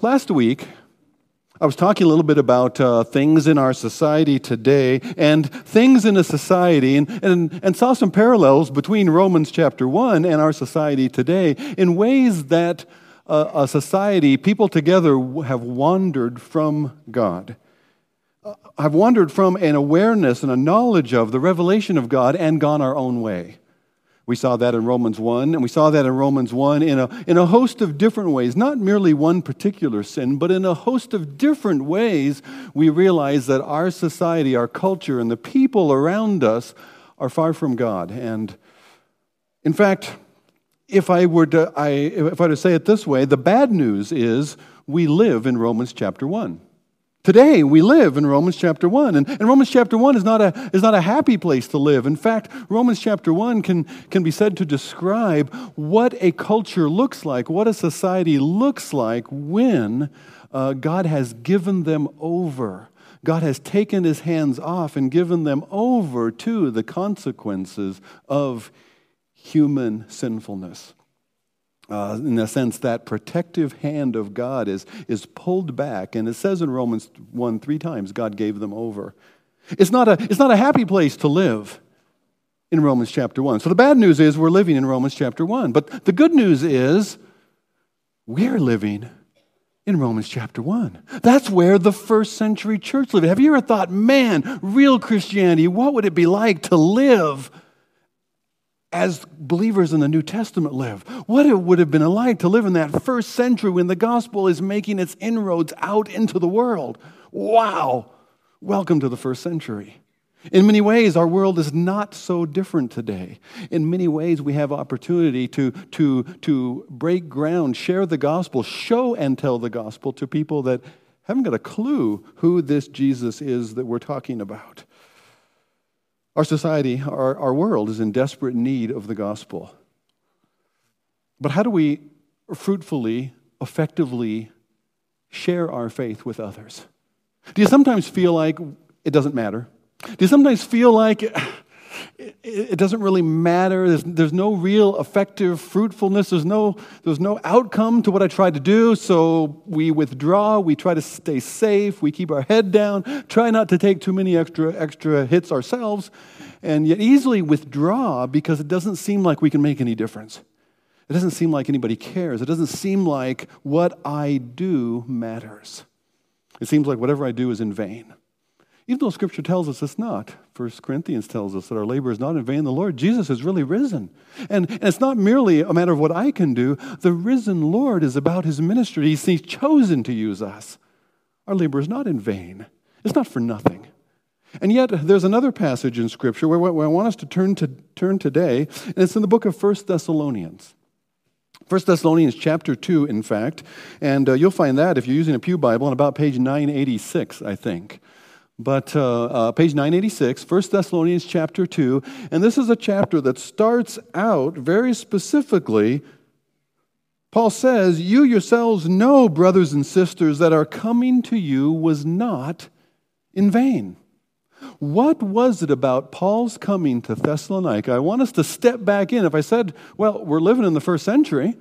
Last week, I was talking a little bit about uh, things in our society today and things in a society, and, and, and saw some parallels between Romans chapter 1 and our society today in ways that uh, a society, people together, have wandered from God. Uh, have wandered from an awareness and a knowledge of the revelation of God and gone our own way. We saw that in Romans 1, and we saw that in Romans 1 in a, in a host of different ways, not merely one particular sin, but in a host of different ways, we realize that our society, our culture, and the people around us are far from God. And in fact, if I were to, I, if I were to say it this way, the bad news is we live in Romans chapter 1. Today, we live in Romans chapter 1. And, and, Romans chapter 1 is not, a, is not a happy place to live. In fact, Romans chapter 1 can, can be said to describe what a culture looks like, what a society looks like when uh, God has given them over. God has taken his hands off and given them over to the consequences of human sinfulness uh, in a sense, that protective hand of God is, is pulled back. And it says in Romans 1 three times, God gave them over. It's not, a, it's not a happy place to live in Romans chapter 1. So the bad news is we're living in Romans chapter 1. But the good news is we're living in Romans chapter 1. That's where the first century church lived. Have you ever thought, man, real Christianity, what would it be like to live as believers in the New Testament live. What it would have been like to live in that first century when the gospel is making its inroads out into the world. Wow! Welcome to the first century. In many ways, our world is not so different today. In many ways, we have opportunity to, to, to break ground, share the gospel, show and tell the gospel to people that haven't got a clue who this Jesus is that we're talking about. Our society, our, our world is in desperate need of the gospel. But how do we fruitfully, effectively share our faith with others? Do you sometimes feel like it doesn't matter? Do you sometimes feel like it, doesn't really matter. There's, there's no real effective fruitfulness. There's no, there's no outcome to what I tried to do. So we withdraw. We try to stay safe. We keep our head down. Try not to take too many extra, extra hits ourselves. And yet easily withdraw because it doesn't seem like we can make any difference. It doesn't seem like anybody cares. It doesn't seem like what I do matters. It seems like whatever I do is in vain. Even though Scripture tells us it's not. First Corinthians tells us that our labor is not in vain. The Lord Jesus has really risen. And, and it's not merely a matter of what I can do. The risen Lord is about his ministry. He's, he's chosen to use us. Our labor is not in vain. It's not for nothing. And yet, there's another passage in Scripture where, where I want us to turn, to turn today, and it's in the book of First Thessalonians. 1 Thessalonians chapter 2, in fact, and uh, you'll find that if you're using a Pew Bible on about page 986, I think. But uh, uh, page 986, 1 Thessalonians chapter 2, and this is a chapter that starts out very specifically. Paul says, You yourselves know, brothers and sisters, that our coming to you was not in vain. What was it about Paul's coming to Thessalonica? I want us to step back in. If I said, well, we're living in the first century,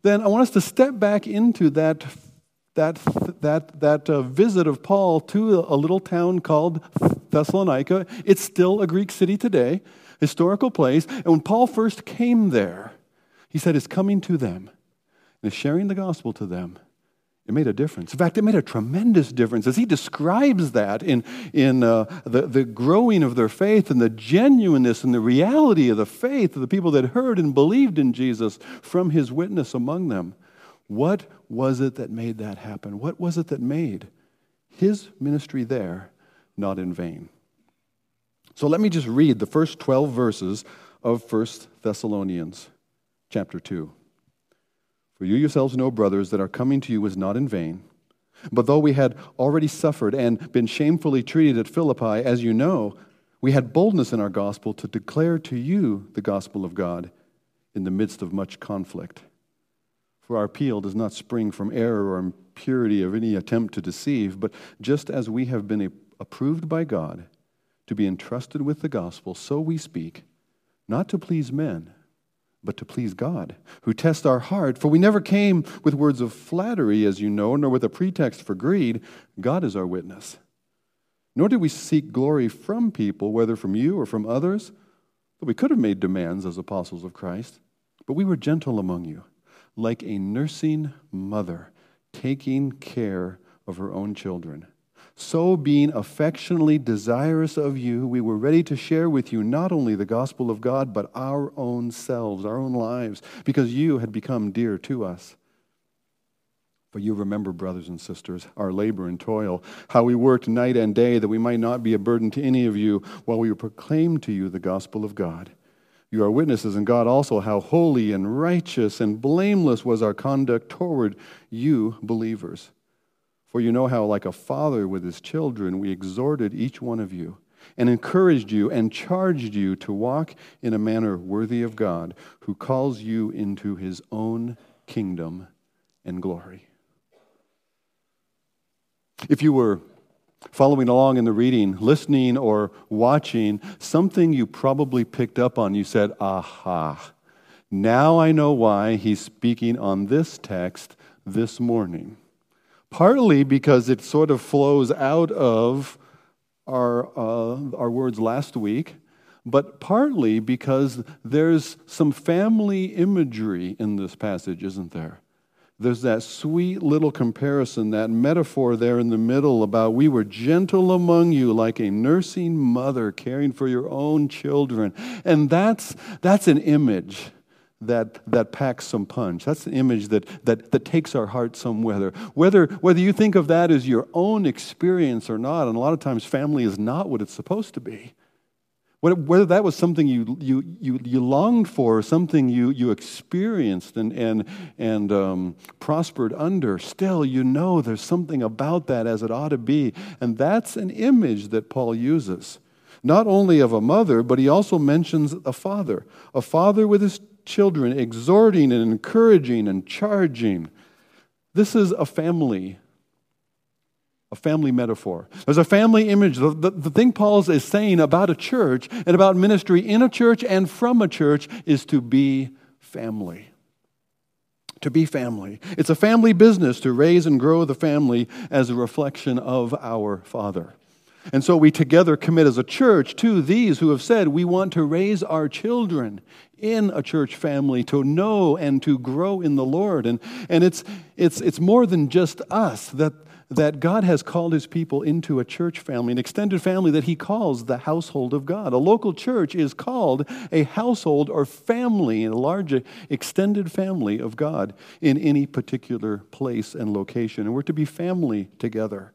then I want us to step back into that that, that, that uh, visit of Paul to a little town called Thessalonica. It's still a Greek city today, historical place. And when Paul first came there, he said, It's coming to them and sharing the gospel to them. It made a difference. In fact, it made a tremendous difference as he describes that in, in uh, the, the growing of their faith and the genuineness and the reality of the faith of the people that heard and believed in Jesus from his witness among them. What was it that made that happen? What was it that made his ministry there not in vain? So let me just read the first 12 verses of 1 Thessalonians chapter 2. For you yourselves know, brothers, that our coming to you was not in vain. But though we had already suffered and been shamefully treated at Philippi, as you know, we had boldness in our gospel to declare to you the gospel of God in the midst of much conflict. For our appeal does not spring from error or impurity of any attempt to deceive, but just as we have been approved by God to be entrusted with the gospel, so we speak, not to please men, but to please God, who tests our heart. For we never came with words of flattery, as you know, nor with a pretext for greed. God is our witness. Nor did we seek glory from people, whether from you or from others. But we could have made demands as apostles of Christ. But we were gentle among you, like a nursing mother taking care of her own children. So, being affectionately desirous of you, we were ready to share with you not only the gospel of God, but our own selves, our own lives, because you had become dear to us. But you remember, brothers and sisters, our labor and toil, how we worked night and day that we might not be a burden to any of you while we proclaimed to you the gospel of God. You are witnesses, and God also, how holy and righteous and blameless was our conduct toward you, believers. For you know how, like a father with his children, we exhorted each one of you and encouraged you and charged you to walk in a manner worthy of God, who calls you into his own kingdom and glory. If you were following along in the reading, listening or watching, something you probably picked up on, you said, Aha, now I know why he's speaking on this text this morning partly because it sort of flows out of our, uh, our words last week, but partly because there's some family imagery in this passage, isn't there? There's that sweet little comparison, that metaphor there in the middle about we were gentle among you like a nursing mother caring for your own children. And that's, that's an image that, that packs some punch. That's an image that, that, that takes our heart somewhere. Whether, whether you think of that as your own experience or not, and a lot of times family is not what it's supposed to be. Whether that was something you, you, you, you longed for, something you, you experienced and, and, and um, prospered under, still you know there's something about that as it ought to be. And that's an image that Paul uses not only of a mother, but he also mentions a father, a father with his children, exhorting and encouraging and charging. This is a family, a family metaphor. There's a family image. The, the, the, thing Paul is saying about a church and about ministry in a church and from a church is to be family. To be family. It's a family business to raise and grow the family as a reflection of our Father. And so we together commit as a church to these who have said we want to raise our children in a church family to know and to grow in the Lord. And, and it's, it's, it's more than just us that, that God has called his people into a church family, an extended family that he calls the household of God. A local church is called a household or family, a large extended family of God in any particular place and location. And we're to be family together.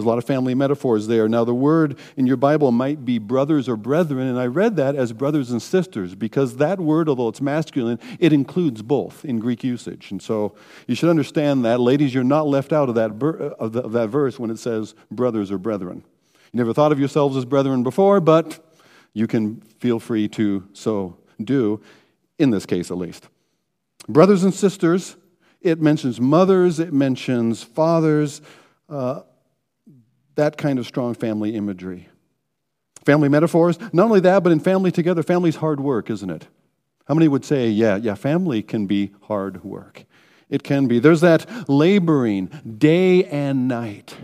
There's a lot of family metaphors there. Now, the word in your Bible might be brothers or brethren, and I read that as brothers and sisters because that word, although it's masculine, it includes both in Greek usage. And so you should understand that. Ladies, you're not left out of that, of, the, of that verse when it says brothers or brethren. You never thought of yourselves as brethren before, but you can feel free to so do, in this case at least. Brothers and sisters, it mentions mothers, it mentions fathers. Uh, that kind of strong family imagery. Family metaphors, not only that, but in family together, family's hard work, isn't it? How many would say, yeah, yeah, family can be hard work? It can be. There's that laboring day and night.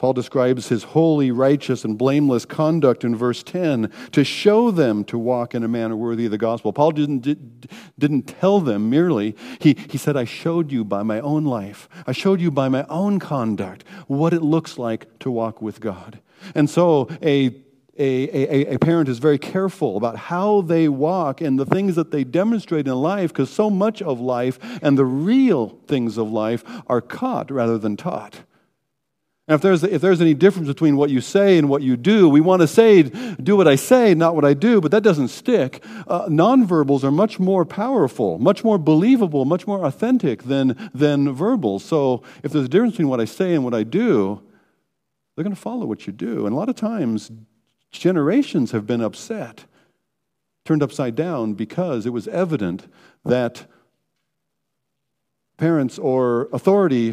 Paul describes his holy, righteous, and blameless conduct in verse 10 to show them to walk in a manner worthy of the gospel. Paul didn't, didn't tell them merely, he, he said, I showed you by my own life, I showed you by my own conduct what it looks like to walk with God. And so a a, a, a, parent is very careful about how they walk and the things that they demonstrate in life because so much of life and the real things of life are caught rather than taught. And if there's, if there's any difference between what you say and what you do, we want to say, do what I say, not what I do, but that doesn't stick. Uh, nonverbals are much more powerful, much more believable, much more authentic than, than verbals. So if there's a difference between what I say and what I do, they're going to follow what you do. And a lot of times, generations have been upset, turned upside down, because it was evident that parents or authority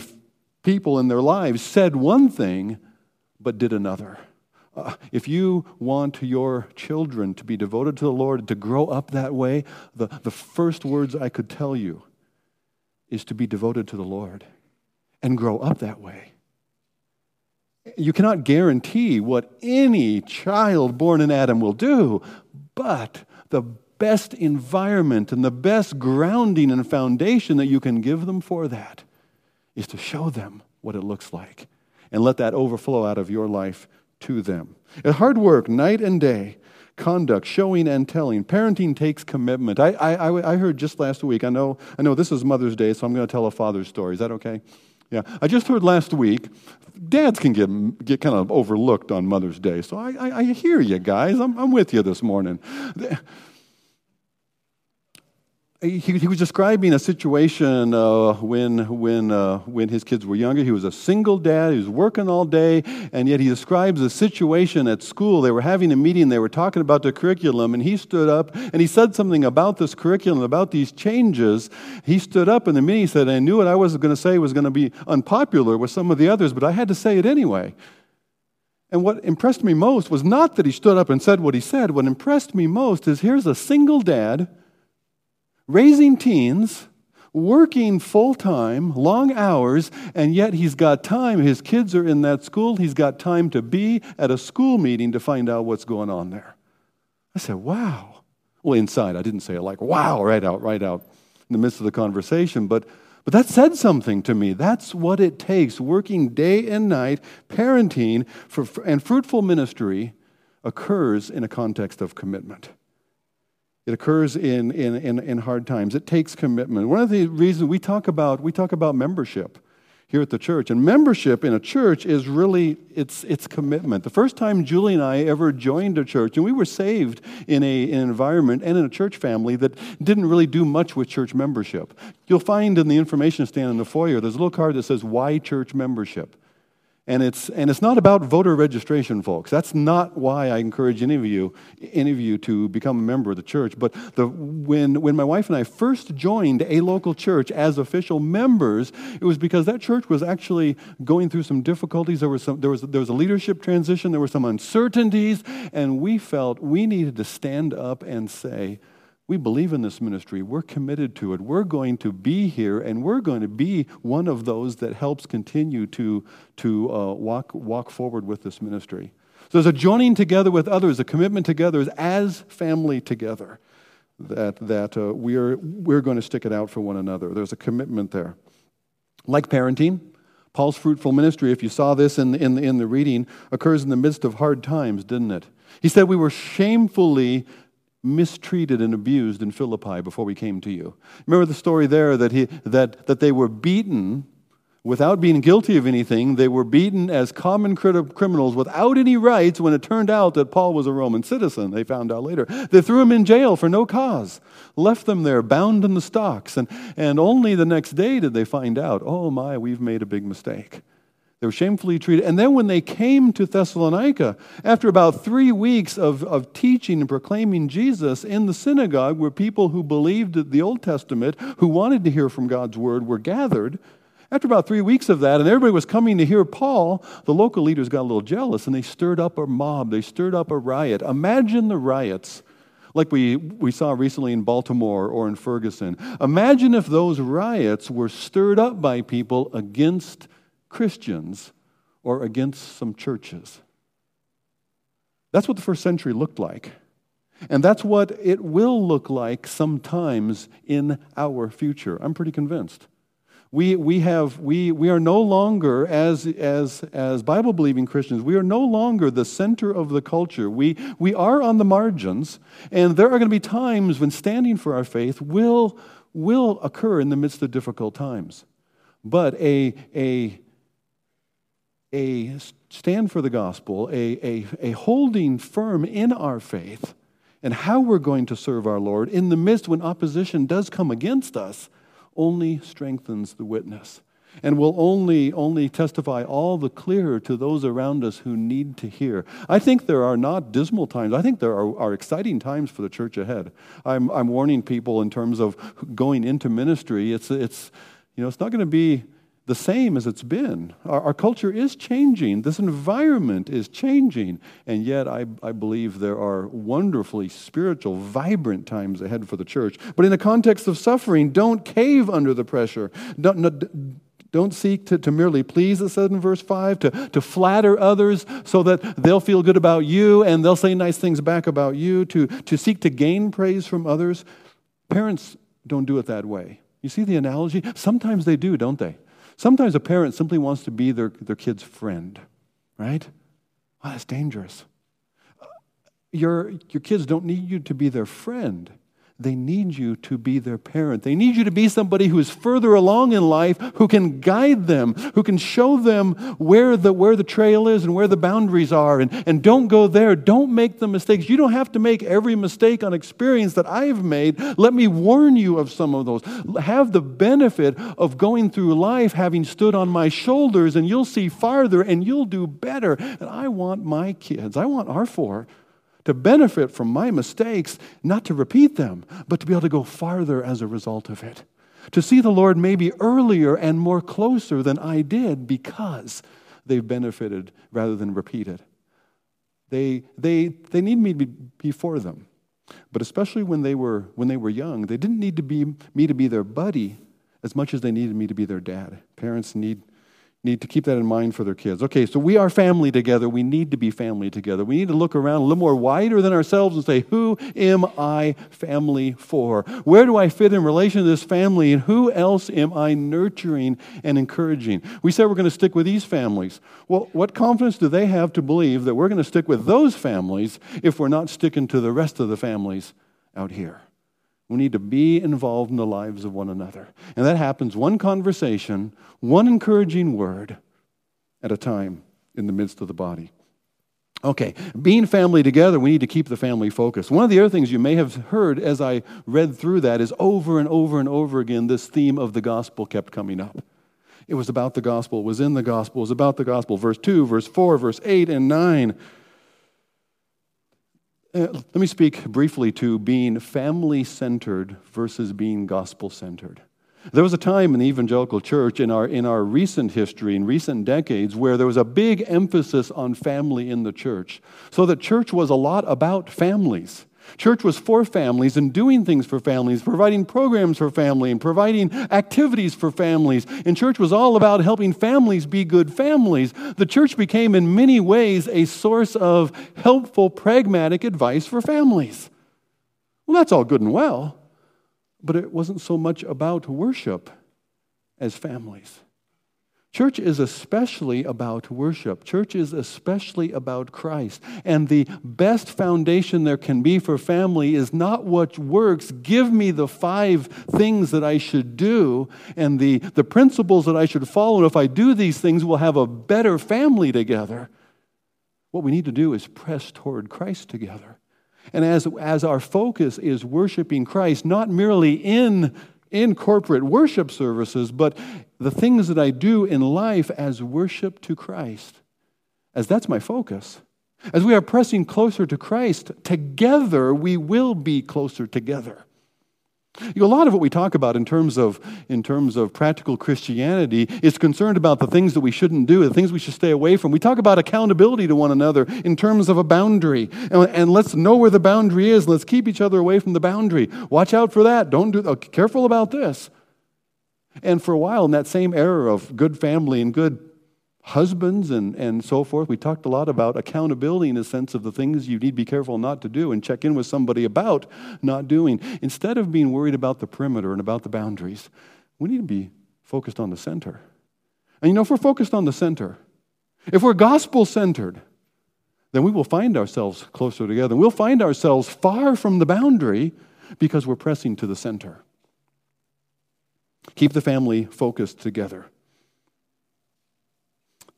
people in their lives said one thing but did another. Uh, if you want your children to be devoted to the Lord, to grow up that way, the, the first words I could tell you is to be devoted to the Lord and grow up that way. You cannot guarantee what any child born in Adam will do, but the best environment and the best grounding and foundation that you can give them for that is to show them what it looks like and let that overflow out of your life to them. It's hard work, night and day, conduct, showing and telling. Parenting takes commitment. I, I, I heard just last week, I know, I know this is Mother's Day, so I'm going to tell a father's story. Is that okay? Yeah, I just heard last week, dads can get, get kind of overlooked on Mother's Day. So I, I, I hear you guys. I'm, I'm with you this morning he, he, was describing a situation uh, when, when, uh, when his kids were younger. He was a single dad, he was working all day, and yet he describes a situation at school. They were having a meeting, they were talking about the curriculum, and he stood up and he said something about this curriculum, about these changes. He stood up in the meeting, he said, I knew what I was going to say was going to be unpopular with some of the others, but I had to say it anyway. And what impressed me most was not that he stood up and said what he said. What impressed me most is here's a single dad raising teens, working full time, long hours, and yet he's got time. His kids are in that school. He's got time to be at a school meeting to find out what's going on there. I said, wow. Well, inside, I didn't say it like, wow, right out, right out in the midst of the conversation, but, but that said something to me. That's what it takes working day and night, parenting, for, and fruitful ministry occurs in a context of commitment. It occurs in, in, in, in, hard times. It takes commitment. One of the reasons we talk about, we talk about membership here at the church. And membership in a church is really, it's, it's commitment. The first time Julie and I ever joined a church, and we were saved in, a, in an environment and in a church family that didn't really do much with church membership. You'll find in the information stand in the foyer, there's a little card that says, Why Church Membership? And it's, and it's not about voter registration, folks. That's not why I encourage any of you, any of you to become a member of the church. But the, when, when my wife and I first joined a local church as official members, it was because that church was actually going through some difficulties. There was, some, there was, there was a leadership transition, there were some uncertainties, and we felt we needed to stand up and say, we believe in this ministry. We're committed to it. We're going to be here, and we're going to be one of those that helps continue to, to uh, walk, walk forward with this ministry. So there's a joining together with others, a commitment together as family together that, that uh, we're, we're going to stick it out for one another. There's a commitment there. Like parenting, Paul's fruitful ministry, if you saw this in, in, in the reading, occurs in the midst of hard times, didn't it? He said we were shamefully mistreated and abused in Philippi before we came to you. Remember the story there that, he, that, that they were beaten without being guilty of anything. They were beaten as common criminals without any rights when it turned out that Paul was a Roman citizen. They found out later. They threw him in jail for no cause, left them there bound in the stocks. And, and only the next day did they find out, oh my, we've made a big mistake. They were shamefully treated. And then when they came to Thessalonica, after about three weeks of, of teaching and proclaiming Jesus in the synagogue, where people who believed the Old Testament, who wanted to hear from God's word, were gathered, after about three weeks of that, and everybody was coming to hear Paul, the local leaders got a little jealous and they stirred up a mob. They stirred up a riot. Imagine the riots like we, we saw recently in Baltimore or in Ferguson. Imagine if those riots were stirred up by people against Christians or against some churches. That's what the first century looked like. And that's what it will look like sometimes in our future. I'm pretty convinced. We, we, have, we, we are no longer, as, as, as Bible believing Christians, we are no longer the center of the culture. We, we are on the margins, and there are going to be times when standing for our faith will, will occur in the midst of difficult times. But a, a, a stand for the gospel, a, a, a holding firm in our faith and how we're going to serve our Lord in the midst when opposition does come against us only strengthens the witness and will only, only testify all the clearer to those around us who need to hear. I think there are not dismal times. I think there are, are exciting times for the church ahead. I'm, I'm warning people in terms of going into ministry. It's, it's, you know, it's not going to be the same as it's been. Our, our, culture is changing. This environment is changing. And yet, I, I believe there are wonderfully spiritual, vibrant times ahead for the church. But in the context of suffering, don't cave under the pressure. Don't, no, don't seek to, to merely please, it said in verse 5, to, to flatter others so that they'll feel good about you and they'll say nice things back about you, to, to seek to gain praise from others. Parents don't do it that way. You see the analogy? Sometimes they do, don't they? Sometimes a parent simply wants to be their, their kid's friend, right? That's dangerous. Uh, your, your kids don't need you to be their friend. They need you to be their parent. They need you to be somebody who is further along in life, who can guide them, who can show them where the, where the trail is and where the boundaries are. And, and don't go there. Don't make the mistakes. You don't have to make every mistake on experience that I've made. Let me warn you of some of those. Have the benefit of going through life having stood on my shoulders, and you'll see farther and you'll do better. And I want my kids, I want our four to benefit from my mistakes, not to repeat them, but to be able to go farther as a result of it. To see the Lord maybe earlier and more closer than I did because they've benefited rather than repeated. They, they, they need me to be before them. But especially when they, were, when they were young, they didn't need to be, me to be their buddy as much as they needed me to be their dad. Parents need need to keep that in mind for their kids. Okay, so we are family together. We need to be family together. We need to look around a little more wider than ourselves and say, who am I family for? Where do I fit in relation to this family? And who else am I nurturing and encouraging? We said we're going to stick with these families. Well, what confidence do they have to believe that we're going to stick with those families if we're not sticking to the rest of the families out here? We need to be involved in the lives of one another. And that happens one conversation, one encouraging word at a time in the midst of the body. Okay, being family together, we need to keep the family focused. One of the other things you may have heard as I read through that is over and over and over again, this theme of the gospel kept coming up. It was about the gospel, it was in the gospel, it was about the gospel. Verse 2, verse 4, verse 8, and 9. Uh, let me speak briefly to being family centered versus being gospel centered. There was a time in the evangelical church in our, in our recent history, in recent decades, where there was a big emphasis on family in the church. So the church was a lot about families. Church was for families and doing things for families, providing programs for family and providing activities for families. And church was all about helping families be good families. The church became, in many ways, a source of helpful, pragmatic advice for families. Well, that's all good and well, but it wasn't so much about worship as families. Church is especially about worship. Church is especially about Christ. And the best foundation there can be for family is not what works. Give me the five things that I should do and the, the principles that I should follow. And if I do these things, we'll have a better family together. What we need to do is press toward Christ together. And as, as our focus is worshiping Christ, not merely in in corporate worship services, but the things that I do in life as worship to Christ, as that's my focus. As we are pressing closer to Christ, together we will be closer together. You know, a lot of what we talk about in terms of in terms of practical Christianity is concerned about the things that we shouldn't do, the things we should stay away from. We talk about accountability to one another in terms of a boundary, and, and let's know where the boundary is. Let's keep each other away from the boundary. Watch out for that. Don't do. Oh, careful about this. And for a while, in that same era of good family and good husbands and, and so forth. We talked a lot about accountability in the sense of the things you need to be careful not to do and check in with somebody about not doing. Instead of being worried about the perimeter and about the boundaries, we need to be focused on the center. And you know, if we're focused on the center, if we're gospel centered, then we will find ourselves closer together. We'll find ourselves far from the boundary because we're pressing to the center. Keep the family focused together.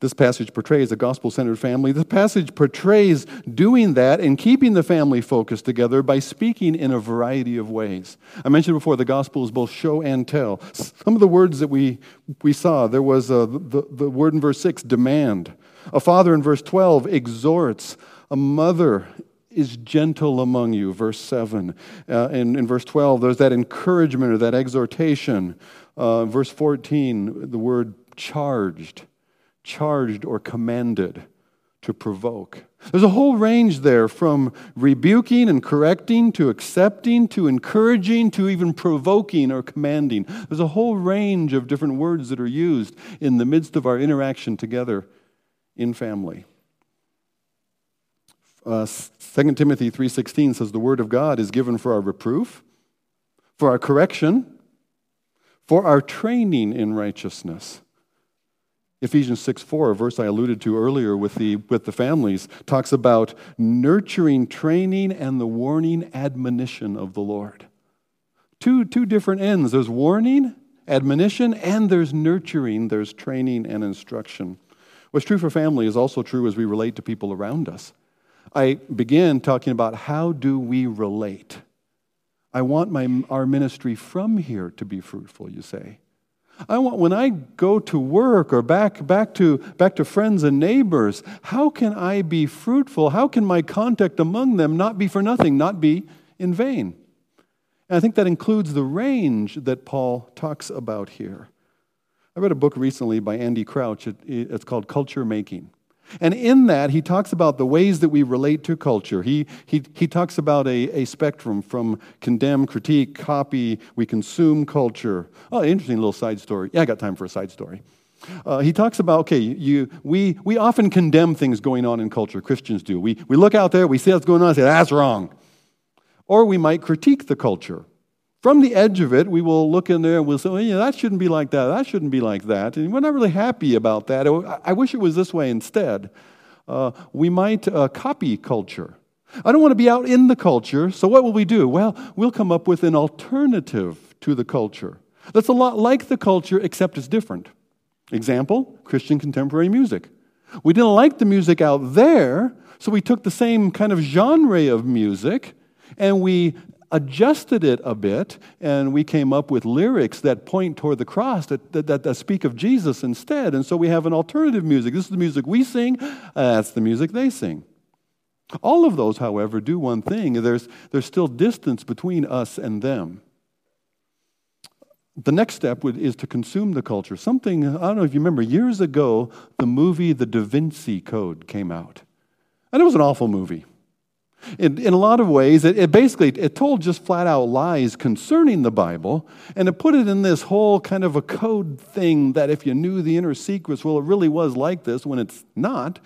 This passage portrays a gospel centered family. This passage portrays doing that and keeping the family focused together by speaking in a variety of ways. I mentioned before the gospel is both show and tell. Some of the words that we, we saw there was uh, a, the, the word in verse 6, demand. A father in verse 12 exhorts. A mother is gentle among you, verse 7. Uh, and in verse 12, there's that encouragement or that exhortation. Uh, verse 14, the word charged, charged or commanded to provoke. There's a whole range there from rebuking and correcting to accepting to encouraging to even provoking or commanding. There's a whole range of different words that are used in the midst of our interaction together in family. Uh, 2 Timothy 3:16 says the word of God is given for our reproof, for our correction, for our training in righteousness Ephesians 6 4, a verse I alluded to earlier with the, with the families, talks about nurturing training and the warning admonition of the Lord. Two, two different ends there's warning, admonition, and there's nurturing, there's training and instruction. What's true for family is also true as we relate to people around us. I began talking about how do we relate. I want my, our ministry from here to be fruitful, you say. I want, when I go to work or back, back, to, back to friends and neighbors, how can I be fruitful? How can my contact among them not be for nothing, not be in vain? And I think that includes the range that Paul talks about here. I read a book recently by Andy Crouch. It, it's called Culture Making. And in that, he talks about the ways that we relate to culture. He, he, he talks about a, a spectrum from condemn, critique, copy, we consume culture. Oh, interesting little side story. Yeah, I got time for a side story. Uh, he talks about, okay, you, we, we often condemn things going on in culture, Christians do. We, we look out there, we see what's going on, and say, that's wrong. Or we might critique the culture. From the edge of it, we will look in there and we'll say, well, yeah, that shouldn't be like that. That shouldn't be like that. And we're not really happy about that. I wish it was this way instead. Uh, we might uh, copy culture. I don't want to be out in the culture, so what will we do? Well, we'll come up with an alternative to the culture that's a lot like the culture, except it's different. Example Christian contemporary music. We didn't like the music out there, so we took the same kind of genre of music and we adjusted it a bit, and we came up with lyrics that point toward the cross, that, that, that, speak of Jesus instead. And so we have an alternative music. This is the music we sing, uh, that's the music they sing. All of those, however, do one thing there's, there's still distance between us and them. The next step would, is to consume the culture. Something, I don't know if you remember, years ago, the movie The Da Vinci Code came out. And it was an awful movie. In, in a lot of ways, it, it, basically it told just flat out lies concerning the Bible, and it put it in this whole kind of a code thing that if you knew the inner secrets, well, it really was like this when it's not.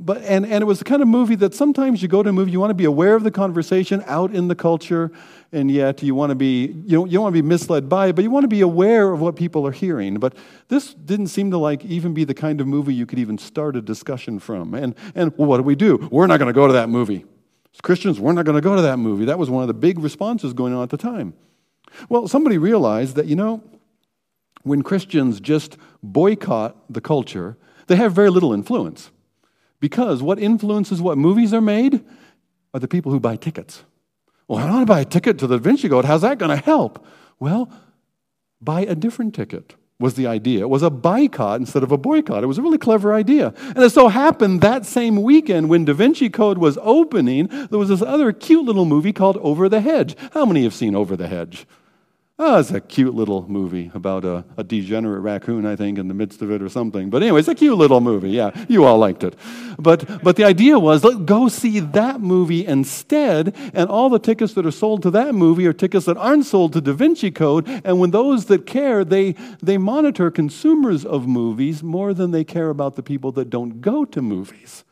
But and, and it was the kind of movie that sometimes you go to a movie, you want to be aware of the conversation out in the culture, and yet you want to be you don't, you don't want to be misled by it, but you want to be aware of what people are hearing. But this didn't seem to like even be the kind of movie you could even start a discussion from. And and well, what do we do? We're not going to go to that movie. As Christians, we're not going to go to that movie. That was one of the big responses going on at the time. Well, somebody realized that, you know, when Christians just boycott the culture, they have very little influence. Because what influences what movies are made are the people who buy tickets. Well, I don't want to buy a ticket to the Vinci Code. How's that going to help? Well, buy a different ticket was the idea. It was a boycott instead of a boycott. It was a really clever idea. And it so happened that same weekend when Da Vinci Code was opening, there was this other cute little movie called Over the Hedge. How many have seen Over the Hedge? Oh, it's a cute little movie about a, a, degenerate raccoon, I think, in the midst of it or something. But anyway, it's a cute little movie. Yeah, you all liked it. But, but the idea was let go see that movie instead, and all the tickets that are sold to that movie are tickets that aren't sold to Da Vinci Code. And when those that care, they, they monitor consumers of movies more than they care about the people that don't go to movies.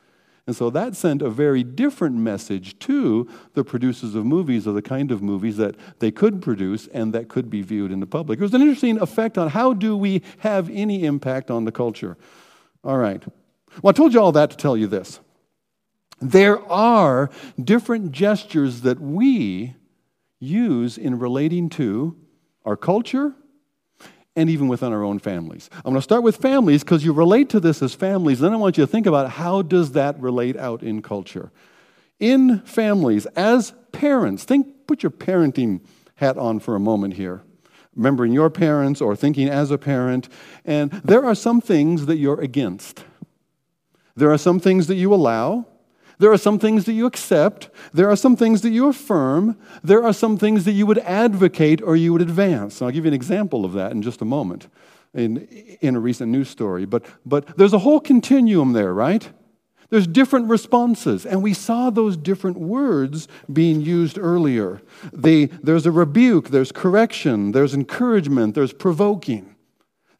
And so that sent a very different message to the producers of movies, of the kind of movies that they could produce and that could be viewed in the public. It was an interesting effect on how do we have any impact on the culture. All right. Well, I told you all that to tell you this. There are different gestures that we use in relating to our culture and even within our own families. I'm going to start with families because you relate to this as families. Then I want you to think about how does that relate out in culture. In families, as parents, think, put your parenting hat on for a moment here. Remembering your parents or thinking as a parent, and there are some things that you're against. There are some things that you allow, there are some things that you accept. There are some things that you affirm. There are some things that you would advocate or you would advance. And I'll give you an example of that in just a moment. in, in a recent news story. But, but there's a whole continuum there, right? There's different responses, and we saw those different words being used earlier. They, there's a rebuke, there's correction, there's encouragement, there's provoking.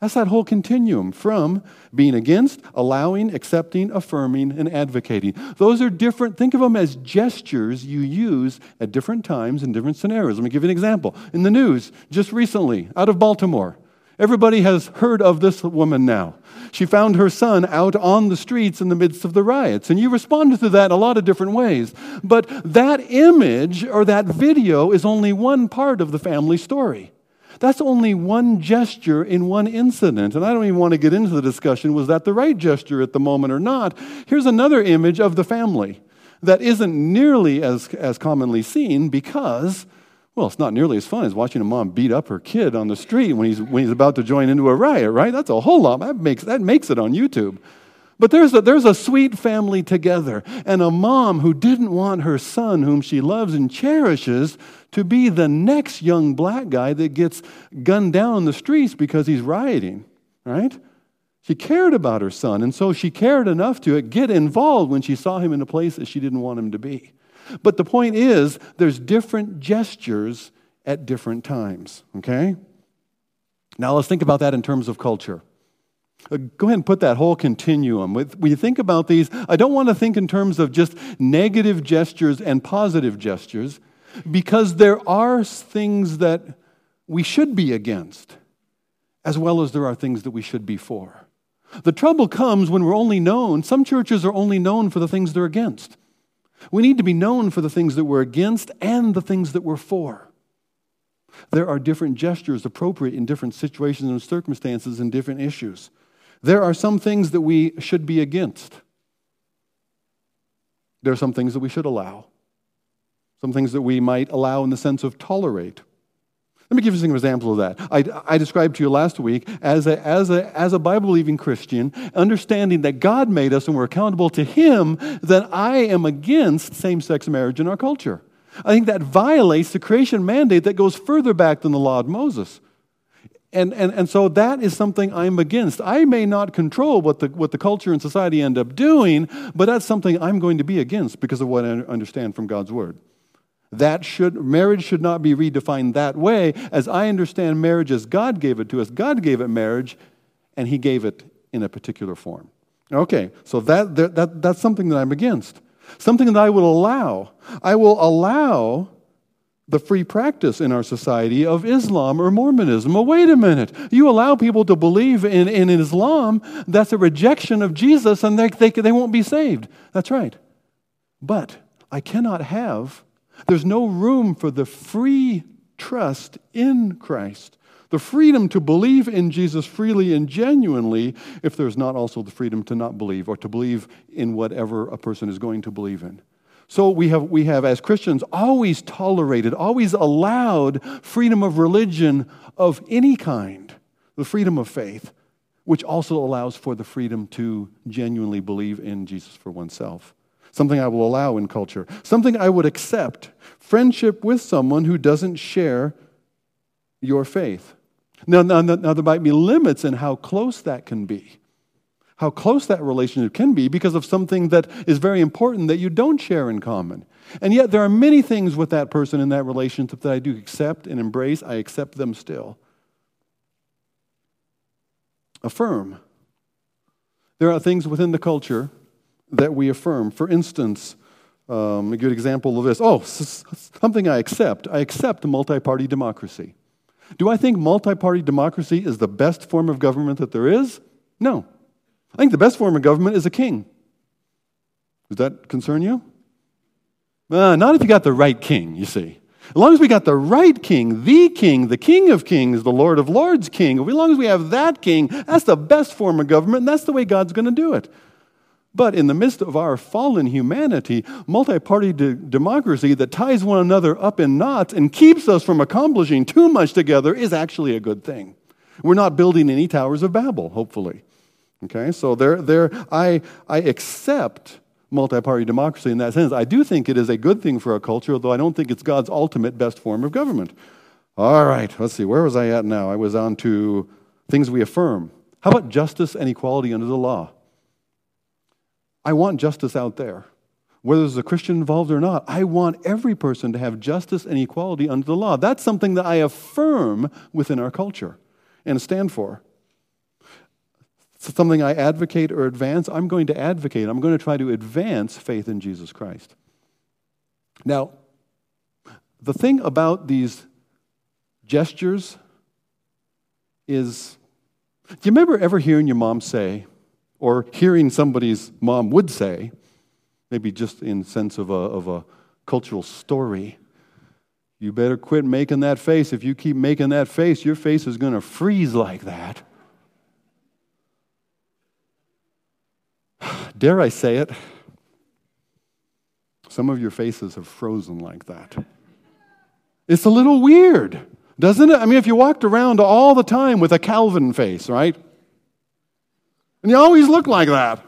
That's that whole continuum from being against, allowing, accepting, affirming, and advocating. Those are different, think of them as gestures you use at different times in different scenarios. Let me give you an example. In the news, just recently, out of Baltimore, everybody has heard of this woman now. She found her son out on the streets in the midst of the riots. And you responded to that in a lot of different ways. But that image or that video is only one part of the family story. That's only one gesture in one incident. And I don't even want to get into the discussion was that the right gesture at the moment or not? Here's another image of the family that isn't nearly as, as commonly seen because, well, it's not nearly as fun as watching a mom beat up her kid on the street when he's, when he's about to join into a riot, right? That's a whole lot. That makes, that makes it on YouTube. But there's a, there's a sweet family together, and a mom who didn't want her son, whom she loves and cherishes, to be the next young black guy that gets gunned down in the streets because he's rioting, right? She cared about her son, and so she cared enough to get involved when she saw him in a place that she didn't want him to be. But the point is, there's different gestures at different times, okay? Now let's think about that in terms of culture. Uh, go ahead and put that whole continuum. When you think about these, I don't want to think in terms of just negative gestures and positive gestures because there are things that we should be against as well as there are things that we should be for. The trouble comes when we're only known, some churches are only known for the things they're against. We need to be known for the things that we're against and the things that we're for. There are different gestures appropriate in different situations and circumstances and different issues. There are some things that we should be against. There are some things that we should allow. Some things that we might allow in the sense of tolerate. Let me give you some examples of that. I, I described to you last week as a, as a, as a Bible believing Christian, understanding that God made us and we're accountable to Him, that I am against same sex marriage in our culture. I think that violates the creation mandate that goes further back than the law of Moses. And, and, and so that is something I'm against. I may not control what the, what the culture and society end up doing, but that's something I'm going to be against because of what I understand from God's Word. That should, marriage should not be redefined that way. As I understand marriage as God gave it to us, God gave it marriage, and He gave it in a particular form. Okay, so that, that, that's something that I'm against. Something that I will allow. I will allow the free practice in our society of Islam or Mormonism. Oh, wait a minute. You allow people to believe in, in Islam, that's a rejection of Jesus, and they, they, they won't be saved. That's right. But I cannot have, there's no room for the free trust in Christ, the freedom to believe in Jesus freely and genuinely, if there's not also the freedom to not believe or to believe in whatever a person is going to believe in. So we have, we have, as Christians, always tolerated, always allowed freedom of religion of any kind, the freedom of faith, which also allows for the freedom to genuinely believe in Jesus for oneself. Something I will allow in culture, something I would accept friendship with someone who doesn't share your faith. Now, now, now, there might be limits in how close that can be how close that relationship can be because of something that is very important that you don't share in common. And yet, there are many things with that person in that relationship that I do accept and embrace. I accept them still. Affirm. There are things within the culture that we affirm. For instance, um, a good example of this oh, something I accept. I accept multi party democracy. Do I think multi party democracy is the best form of government that there is? No. I think the best form of government is a king. Does that concern you? Uh, not if you got the right king, you see. As long as we got the right king, the king, the king of kings, the Lord of lords king, as long as we have that king, that's the best form of government, and that's the way God's going to do it. But in the midst of our fallen humanity, multi party de- democracy that ties one another up in knots and keeps us from accomplishing too much together is actually a good thing. We're not building any towers of Babel, hopefully. Okay, so there, there, I, I accept multi-party democracy in that sense. I do think it is a good thing for our culture, although I don't think it's God's ultimate best form of government. All right, let's see, where was I at now? I was on to things we affirm. How about justice and equality under the law? I want justice out there. Whether there's a Christian involved or not, I want every person to have justice and equality under the law. That's something that I affirm within our culture and stand for. Something I advocate or advance. I'm going to advocate. I'm going to try to advance faith in Jesus Christ. Now, the thing about these gestures is do you remember ever hearing your mom say, or hearing somebody's mom would say, maybe just in sense of a, of a cultural story, you better quit making that face. If you keep making that face, your face is going to freeze like that. Dare I say it? Some of your faces have frozen like that. It's a little weird, doesn't it? I mean, if you walked around all the time with a Calvin face, right? And you always look like that.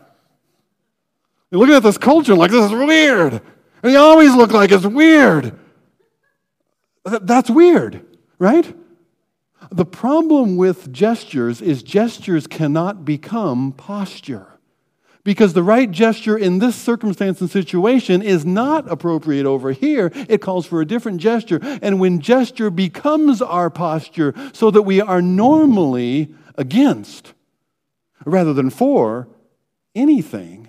You're looking at this culture like this is weird. And you always look like it's weird. That's weird, right? The problem with gestures is gestures cannot become posture because the right gesture in this circumstance and situation is not appropriate over here. It calls for a different gesture. And when gesture becomes our posture so that we are normally against rather than for anything,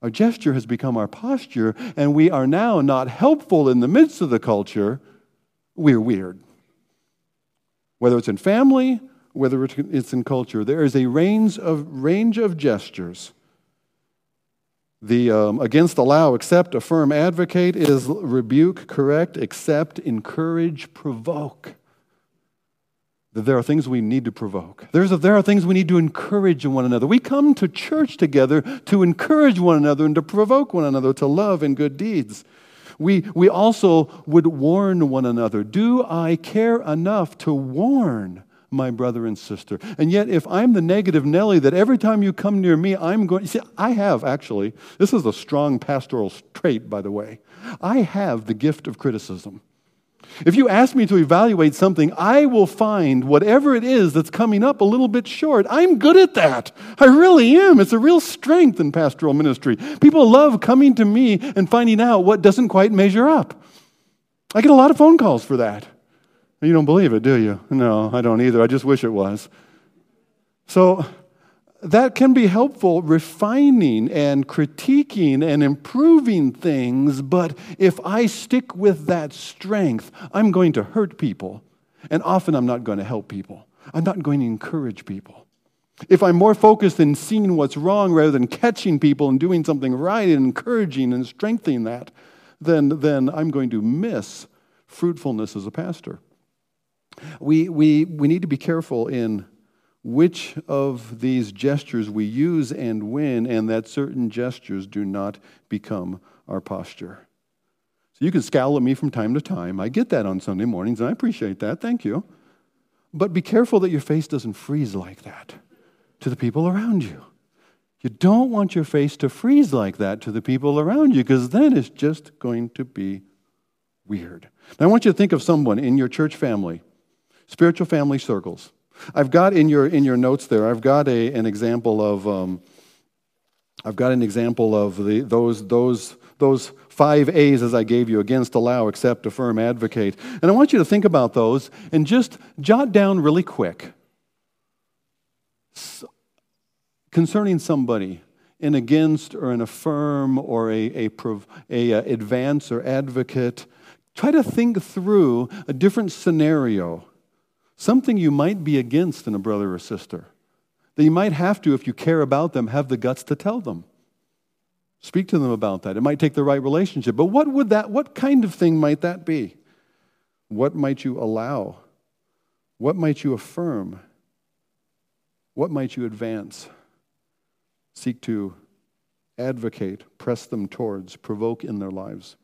our gesture has become our posture, and we are now not helpful in the midst of the culture. We're weird. Whether it's in family, whether it's in culture, there is a range of, range of gestures the um, against allow, accept, affirm, advocate is rebuke, correct, accept, encourage, provoke. That there are things we need to provoke. There's a, there are things we need to encourage in one another. We come to church together to encourage one another and to provoke one another to love and good deeds. We, we also would warn one another. Do I care enough to warn my brother and sister. And yet, if I'm the negative Nelly that every time you come near me, I'm going, You see, I have actually, this is a strong pastoral trait, by the way. I have the gift of criticism. If you ask me to evaluate something, I will find whatever it is that's coming up a little bit short. I'm good at that. I really am. It's a real strength in pastoral ministry. People love coming to me and finding out what doesn't quite measure up. I get a lot of phone calls for that. You don't believe it, do you? No, I don't either. I just wish it was. So that can be helpful, refining and critiquing and improving things. But if I stick with that strength, I'm going to hurt people. And often I'm not going to help people. I'm not going to encourage people. If I'm more focused in seeing what's wrong rather than catching people and doing something right and encouraging and strengthening that, then, then I'm going to miss fruitfulness as a pastor. We, we, we need to be careful in which of these gestures we use and when, and that certain gestures do not become our posture. So you can scowl at me from time to time. I get that on Sunday mornings, and I appreciate that. Thank you. But be careful that your face doesn't freeze like that to the people around you. You don't want your face to freeze like that to the people around you because then it's just going to be weird. Now, I want you to think of someone in your church family Spiritual family circles. I've got in your, in your notes there, I've got a, an example of, um, I've got an example of the, those, those, those five A's as I gave you against, allow, accept, affirm, advocate. And I want you to think about those and just jot down really quick concerning somebody an against or an affirm or a, a, a, a advance or advocate. Try to think through a different scenario Something you might be against in a brother or sister. That you might have to, if you care about them, have the guts to tell them. Speak to them about that. It might take the right relationship. But what would that, what kind of thing might that be? What might you allow? What might you affirm? What might you advance? Seek to advocate, press them towards, provoke in their lives.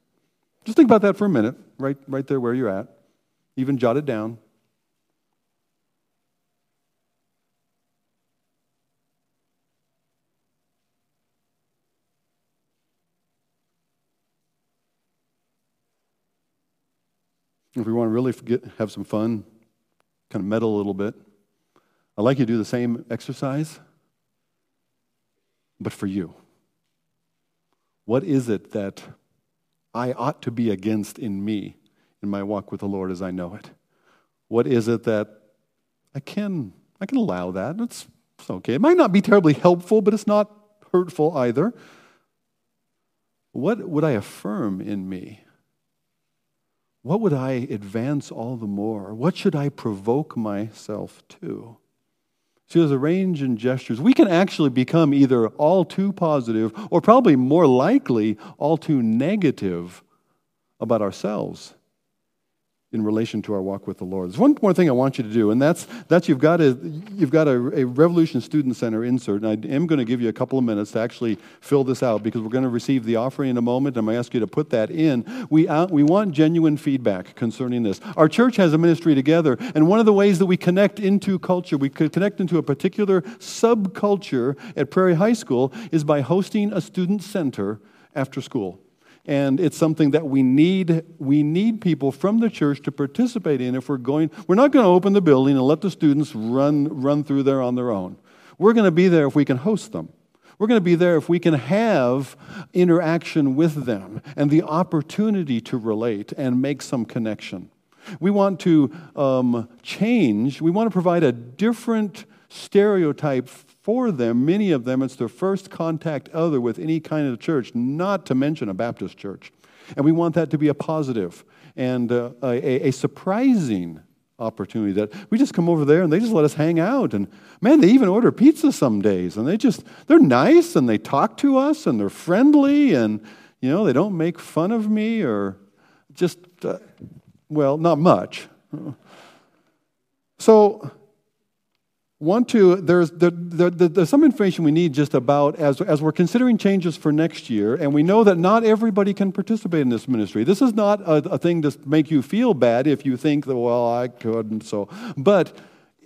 Just think about that for a minute, right, right there where you're at. Even jot it down. If we want to really get, have some fun, kind of meddle a little bit, I'd like you to do the same exercise, but for you. What is it that I ought to be against in me in my walk with the Lord as I know it? What is it that I can I can allow that? It's, it's okay. It might not be terribly helpful, but it's not hurtful either. What would I affirm in me? What would I advance all the more? What should I provoke myself to? See, there's a range in gestures. We can actually become either all too positive or probably more likely all too negative about ourselves in relation to our walk with the Lord. There's one more thing I want you to do, and that's, that's you've got, a, you've got a, a Revolution Student Center insert, and I am going to give you a couple of minutes to actually fill this out because we're going to receive the offering in a moment. And I'm going to ask you to put that in. We, out, we want genuine feedback concerning this. Our church has a ministry together, and one of the ways that we connect into culture, we connect into a particular subculture at Prairie High School, is by hosting a student center after school and it's something that we need we need people from the church to participate in if we're going we're not going to open the building and let the students run run through there on their own. We're going to be there if we can host them. We're going to be there if we can have interaction with them and the opportunity to relate and make some connection. We want to um, change we want to provide a different stereotype for them, many of them, it's their first contact other with any kind of church, not to mention a Baptist church. And we want that to be a positive and uh, a, a surprising opportunity that we just come over there and they just let us hang out and man they even order pizza some days and they just they're nice and they talk to us and they're friendly and you know they don't make fun of me or just uh, well not much so want to, there's, there, there, there's some information we need just about as, as we're considering changes for next year, and we know that not everybody can participate in this ministry. This is not a, a thing to make you feel bad if you think that, well, I couldn't, so. But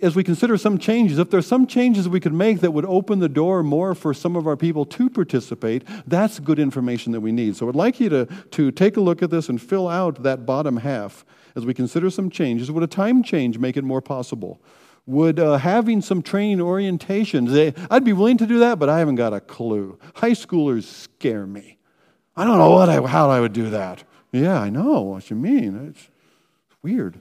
as we consider some changes, if there's some changes we could make that would open the door more for some of our people to participate, that's good information that we need. So I'd like you to, to take a look at this and fill out that bottom half as we consider some changes. Would a time change make it more possible? Would uh, having some training orientations, I'd be willing to do that, but I haven't got a clue. High schoolers scare me. I don't know what I, how I would do that. Yeah, I know what you mean. It's weird.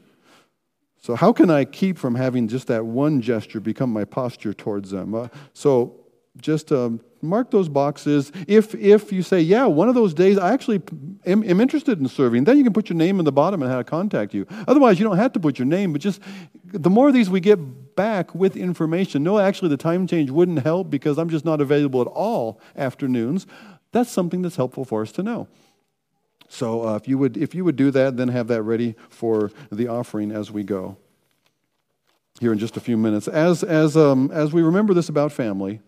So, how can I keep from having just that one gesture become my posture towards them? Uh, so, just um, mark those boxes. If, if you say, yeah, one of those days I actually am, am, interested in serving, then you can put your name in the bottom and how to contact you. Otherwise, you don't have to put your name, but just the more of these we get back with information, no, actually, the time change wouldn't help because I'm just not available at all afternoons. That's something that's helpful for us to know. So uh, if, you would, if you would do that, then have that ready for the offering as we go here in just a few minutes. As, as, um, as we remember this about family,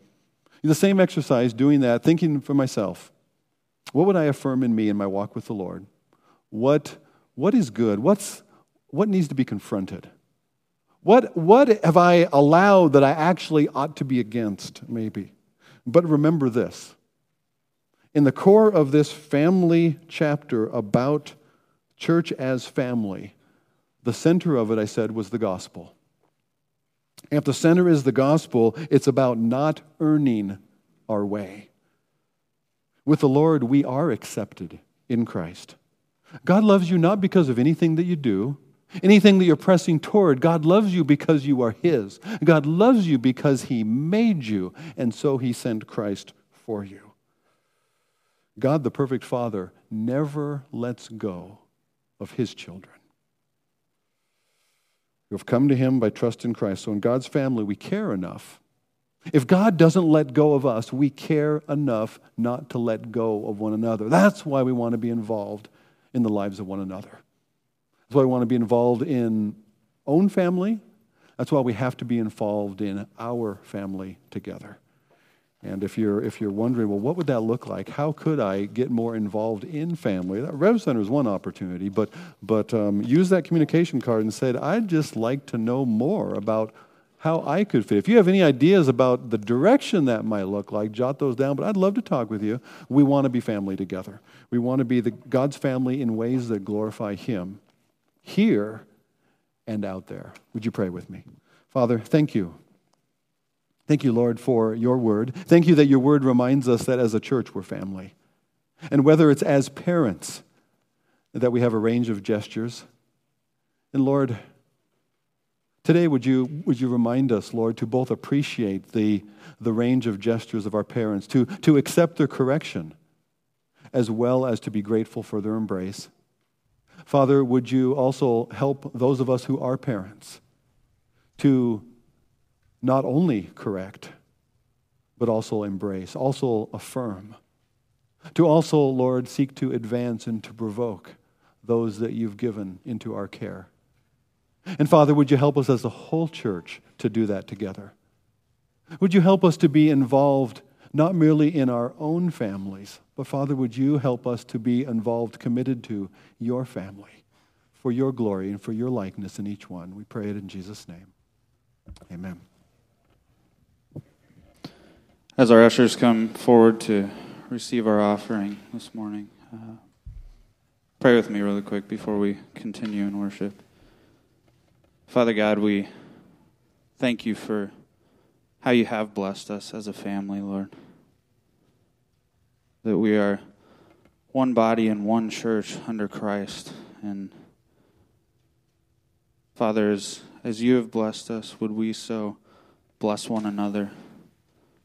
the same exercise, doing that, thinking for myself, what would I affirm in me in my walk with the Lord? What, what is good? What's, what needs to be confronted? What, what have I allowed that I actually ought to be against, maybe? But remember this in the core of this family chapter about church as family, the center of it, I said, was the gospel. And If the center is the gospel, it's about not earning our way. With the Lord, we are accepted in Christ. God loves you not because of anything that you do, anything that you're pressing toward. God loves you because you are His. God loves you because He made you, and so He sent Christ for you. God, the perfect Father, never lets go of His children who have come to Him by trust in Christ. So in God's family, we care enough. If God doesn't let go of us, we care enough not to let go of one another. That's why we want to be involved in the lives of one another. That's why we want to be involved in own family. That's why we have to be involved in our family together. And if you're, if you're wondering, well, what would that look like? How could I get more involved in family? That Rev Center is one opportunity, but, but um, use that communication card and say, I'd just like to know more about how I could fit. If you have any ideas about the direction that might look like, jot those down. But I'd love to talk with you. We want to be family together. We want to be the, God's family in ways that glorify Him here and out there. Would you pray with me? Father, thank you Thank you, Lord, for your word. Thank you that your word reminds us that as a church we're family. And whether it's as parents, that we have a range of gestures. And Lord, today would you, would you remind us, Lord, to both appreciate the, the range of gestures of our parents, to, to accept their correction, as well as to be grateful for their embrace. Father, would you also help those of us who are parents to not only correct, but also embrace, also affirm. To also, Lord, seek to advance and to provoke those that you've given into our care. And Father, would you help us as a whole church to do that together? Would you help us to be involved not merely in our own families, but Father, would you help us to be involved, committed to your family for your glory and for your likeness in each one? We pray it in Jesus' name. Amen. As our ushers come forward to receive our offering this morning, uh, pray with me really quick before we continue in worship. Father God, we thank you for how you have blessed us as a family, Lord. That we are one body and one church under Christ. And Father, as, as you have blessed us, would we so bless one another?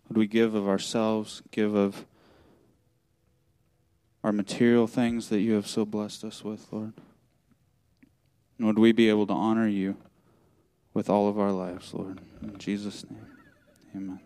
Would we give of ourselves, give of our material things that you have so blessed us with, Lord? And would we be able to honor you with all of our lives, Lord? In Jesus' name, amen.